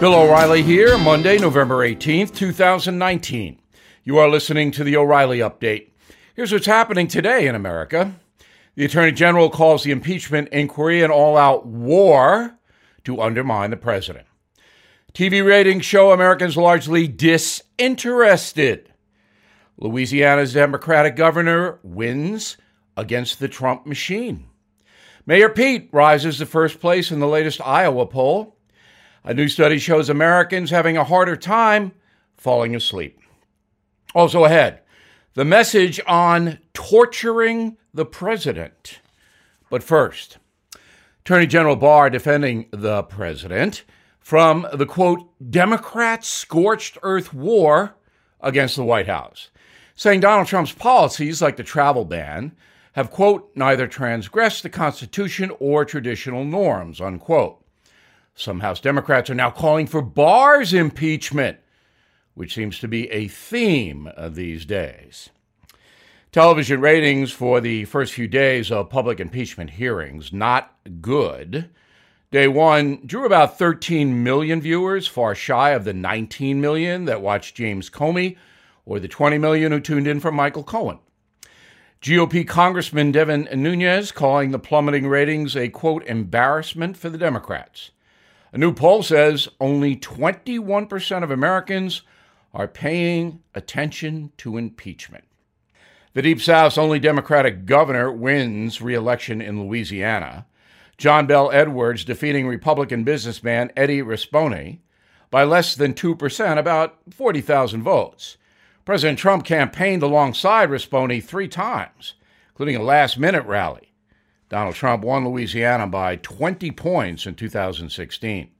Bill O'Reilly here, Monday, November 18th, 2019. You are listening to the O'Reilly Update. Here's what's happening today in America. The Attorney General calls the impeachment inquiry an all out war to undermine the president. TV ratings show Americans largely disinterested. Louisiana's Democratic governor wins against the Trump machine. Mayor Pete rises to first place in the latest Iowa poll. A new study shows Americans having a harder time falling asleep. Also ahead, the message on torturing the president. But first, Attorney General Barr defending the president from the quote, Democrats' scorched earth war against the White House, saying Donald Trump's policies, like the travel ban, have, quote, neither transgressed the Constitution or traditional norms, unquote. Some House Democrats are now calling for Barr's impeachment, which seems to be a theme uh, these days. Television ratings for the first few days of public impeachment hearings, not good. Day one drew about 13 million viewers, far shy of the 19 million that watched James Comey or the 20 million who tuned in for Michael Cohen. GOP Congressman Devin Nunes calling the plummeting ratings a quote embarrassment for the Democrats. A new poll says only 21% of Americans are paying attention to impeachment. The Deep South's only Democratic governor wins re election in Louisiana. John Bel Edwards defeating Republican businessman Eddie Rispone by less than 2%, about 40,000 votes. President Trump campaigned alongside Rispone three times, including a last minute rally. Donald Trump won Louisiana by 20 points in 2016.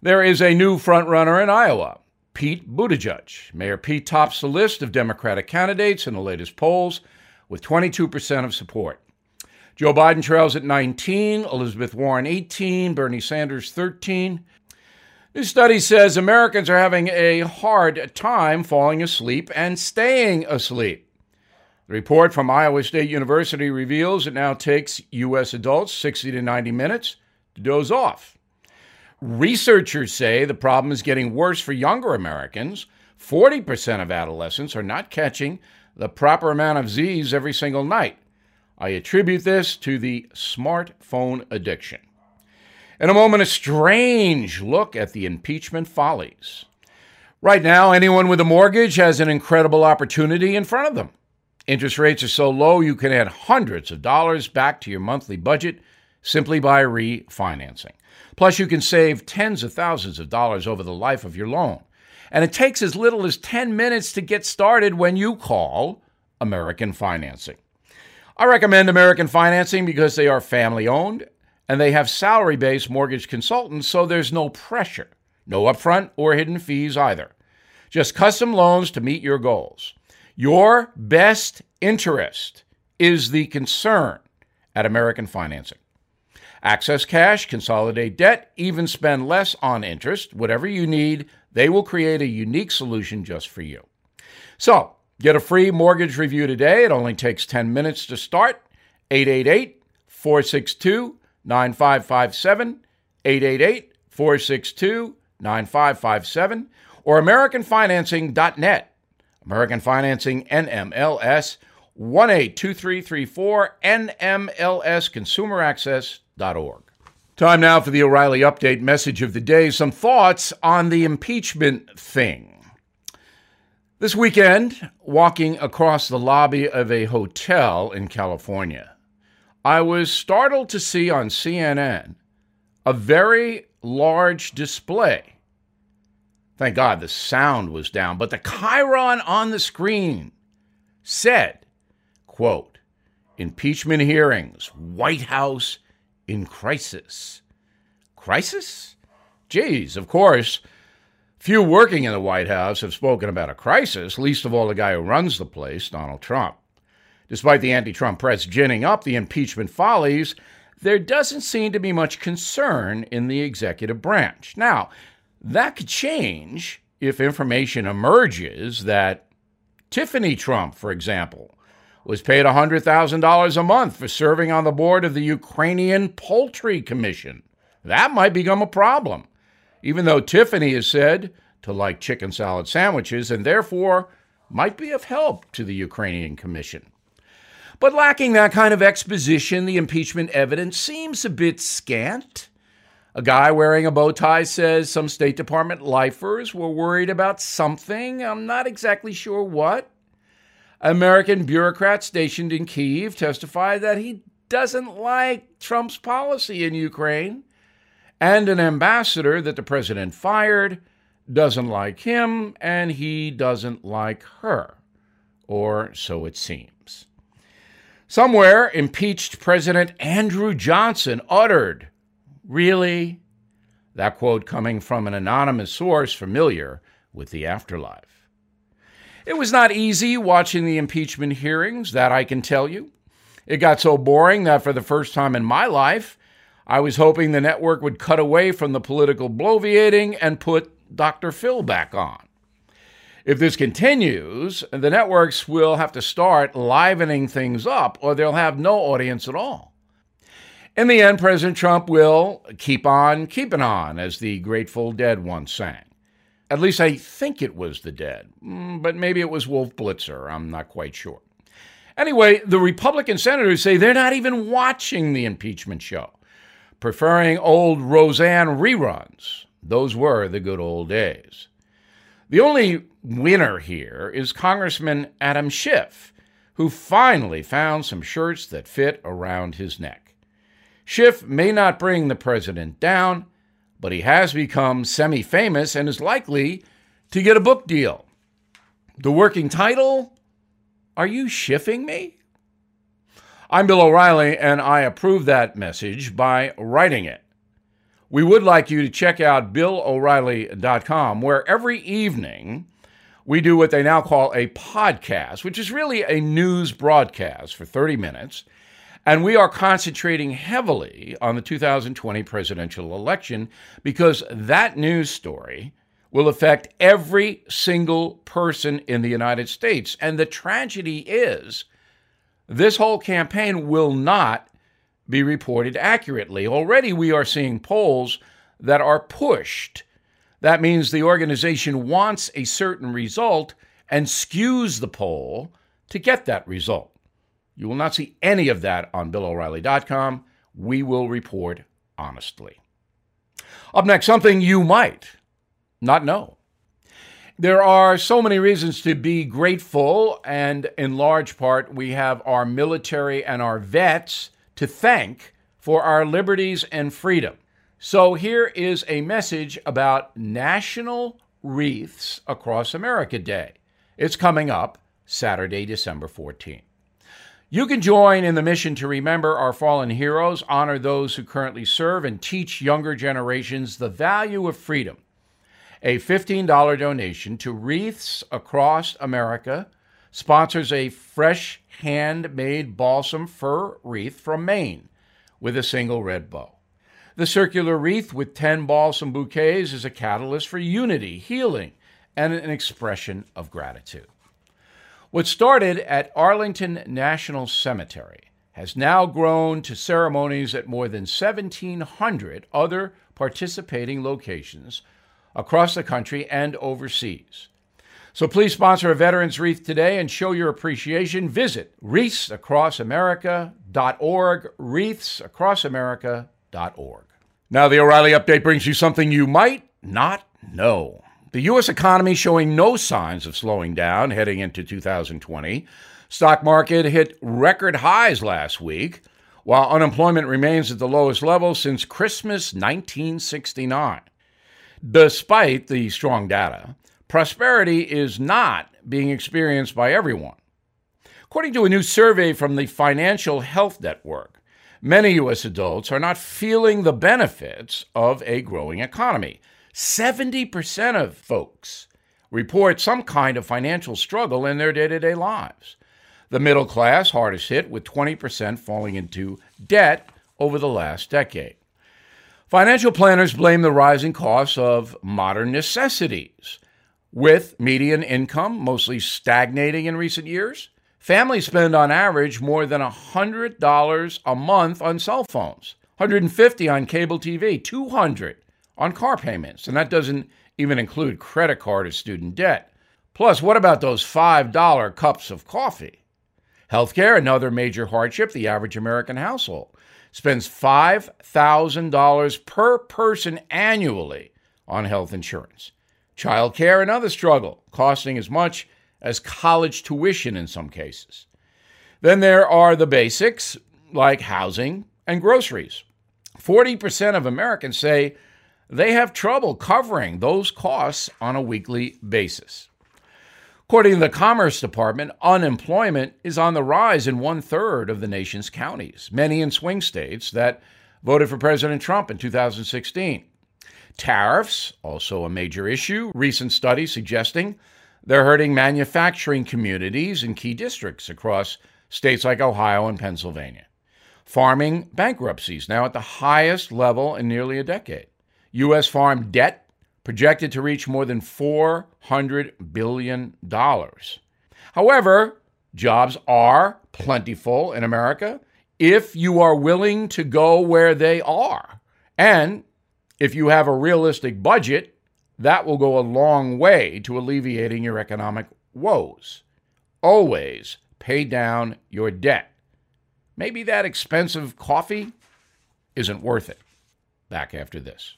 There is a new frontrunner in Iowa, Pete Buttigieg. Mayor Pete tops the list of Democratic candidates in the latest polls with 22% of support. Joe Biden trails at 19, Elizabeth Warren 18, Bernie Sanders 13, New study says Americans are having a hard time falling asleep and staying asleep. The report from Iowa State University reveals it now takes U.S. adults 60 to 90 minutes to doze off. Researchers say the problem is getting worse for younger Americans. 40% of adolescents are not catching the proper amount of Z's every single night. I attribute this to the smartphone addiction. In a moment, a strange look at the impeachment follies. Right now, anyone with a mortgage has an incredible opportunity in front of them. Interest rates are so low you can add hundreds of dollars back to your monthly budget simply by refinancing. Plus, you can save tens of thousands of dollars over the life of your loan. And it takes as little as 10 minutes to get started when you call American Financing. I recommend American Financing because they are family owned and they have salary based mortgage consultants, so there's no pressure, no upfront or hidden fees either. Just custom loans to meet your goals. Your best interest is the concern at American Financing. Access cash, consolidate debt, even spend less on interest. Whatever you need, they will create a unique solution just for you. So, get a free mortgage review today. It only takes 10 minutes to start. 888 462 9557 888 462 9557 or AmericanFinancing.net. American Financing NMLS 182334 NMLSConsumerAccess.org. Time now for the O'Reilly Update message of the day. Some thoughts on the impeachment thing. This weekend, walking across the lobby of a hotel in California, I was startled to see on CNN a very large display. Thank God the sound was down, but the chyron on the screen said, quote, impeachment hearings, White House in crisis. Crisis? Geez, of course, few working in the White House have spoken about a crisis, least of all the guy who runs the place, Donald Trump. Despite the anti Trump press ginning up the impeachment follies, there doesn't seem to be much concern in the executive branch. Now, that could change if information emerges that Tiffany Trump, for example, was paid $100,000 a month for serving on the board of the Ukrainian Poultry Commission. That might become a problem. even though Tiffany is said to like chicken salad sandwiches and therefore might be of help to the Ukrainian Commission. But lacking that kind of exposition, the impeachment evidence seems a bit scant. A guy wearing a bow tie says some State Department lifers were worried about something. I'm not exactly sure what. American bureaucrat stationed in Kiev testified that he doesn't like Trump's policy in Ukraine. And an ambassador that the president fired doesn't like him, and he doesn't like her. Or so it seems. Somewhere, impeached President Andrew Johnson uttered, Really? That quote coming from an anonymous source familiar with the afterlife. It was not easy watching the impeachment hearings, that I can tell you. It got so boring that for the first time in my life, I was hoping the network would cut away from the political bloviating and put Dr. Phil back on. If this continues, the networks will have to start livening things up or they'll have no audience at all. In the end, President Trump will keep on keeping on, as the Grateful Dead once sang. At least I think it was the Dead, mm, but maybe it was Wolf Blitzer. I'm not quite sure. Anyway, the Republican senators say they're not even watching the impeachment show, preferring old Roseanne reruns. Those were the good old days. The only winner here is Congressman Adam Schiff, who finally found some shirts that fit around his neck. Schiff may not bring the president down, but he has become semi famous and is likely to get a book deal. The working title Are You Schiffing Me? I'm Bill O'Reilly, and I approve that message by writing it we would like you to check out BillO'Reilly.com, where every evening we do what they now call a podcast, which is really a news broadcast for 30 minutes. And we are concentrating heavily on the 2020 presidential election because that news story will affect every single person in the United States. And the tragedy is this whole campaign will not be reported accurately. Already we are seeing polls that are pushed. That means the organization wants a certain result and skews the poll to get that result. You will not see any of that on BillO'Reilly.com. We will report honestly. Up next, something you might not know. There are so many reasons to be grateful, and in large part, we have our military and our vets to thank for our liberties and freedom. So here is a message about National Wreaths Across America Day. It's coming up Saturday, December 14th. You can join in the mission to remember our fallen heroes, honor those who currently serve, and teach younger generations the value of freedom. A $15 donation to Wreaths Across America sponsors a fresh handmade balsam fir wreath from Maine with a single red bow. The circular wreath with 10 balsam bouquets is a catalyst for unity, healing, and an expression of gratitude. What started at Arlington National Cemetery has now grown to ceremonies at more than 1,700 other participating locations across the country and overseas. So please sponsor a Veterans Wreath today and show your appreciation. Visit wreathsacrossamerica.org, wreathsacrossamerica.org. Now, the O'Reilly Update brings you something you might not know. The U.S. economy showing no signs of slowing down heading into 2020. Stock market hit record highs last week, while unemployment remains at the lowest level since Christmas 1969. Despite the strong data, prosperity is not being experienced by everyone. According to a new survey from the Financial Health Network, many U.S. adults are not feeling the benefits of a growing economy. 70% of folks report some kind of financial struggle in their day to day lives. The middle class, hardest hit, with 20% falling into debt over the last decade. Financial planners blame the rising costs of modern necessities with median income mostly stagnating in recent years. Families spend on average more than $100 a month on cell phones, 150 on cable TV, 200 on car payments, and that doesn't even include credit card or student debt. Plus, what about those $5 cups of coffee? Healthcare, another major hardship. The average American household spends $5,000 per person annually on health insurance. Childcare, another struggle, costing as much as college tuition in some cases. Then there are the basics like housing and groceries. 40% of Americans say they have trouble covering those costs on a weekly basis. According to the Commerce Department, unemployment is on the rise in one third of the nation's counties, many in swing states that voted for President Trump in 2016. Tariffs, also a major issue, recent studies suggesting they're hurting manufacturing communities in key districts across states like Ohio and Pennsylvania. Farming bankruptcies now at the highest level in nearly a decade. U.S. farm debt projected to reach more than $400 billion. However, jobs are plentiful in America if you are willing to go where they are. And if you have a realistic budget, that will go a long way to alleviating your economic woes. Always pay down your debt. Maybe that expensive coffee isn't worth it. Back after this.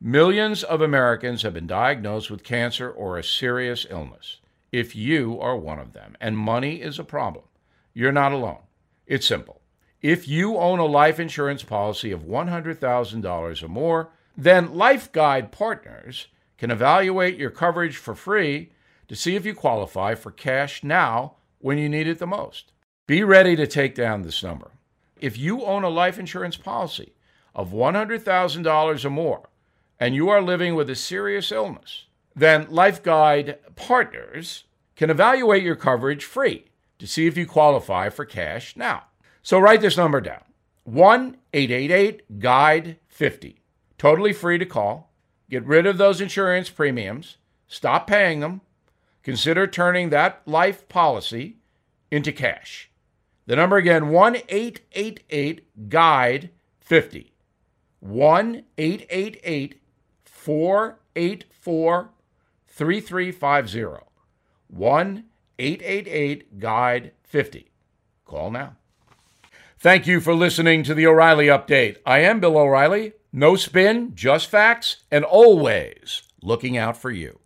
Millions of Americans have been diagnosed with cancer or a serious illness. If you are one of them and money is a problem, you're not alone. It's simple. If you own a life insurance policy of $100,000 or more, then LifeGuide Partners can evaluate your coverage for free to see if you qualify for cash now when you need it the most. Be ready to take down this number. If you own a life insurance policy of $100,000 or more, and you are living with a serious illness, then LifeGuide Partners can evaluate your coverage free to see if you qualify for cash now. So write this number down 1 888 Guide 50. Totally free to call. Get rid of those insurance premiums, stop paying them, consider turning that life policy into cash. The number again 1 888 Guide 50. 1 888 484 3350. 1 888 Guide 50. Call now. Thank you for listening to the O'Reilly Update. I am Bill O'Reilly. No spin, just facts, and always looking out for you.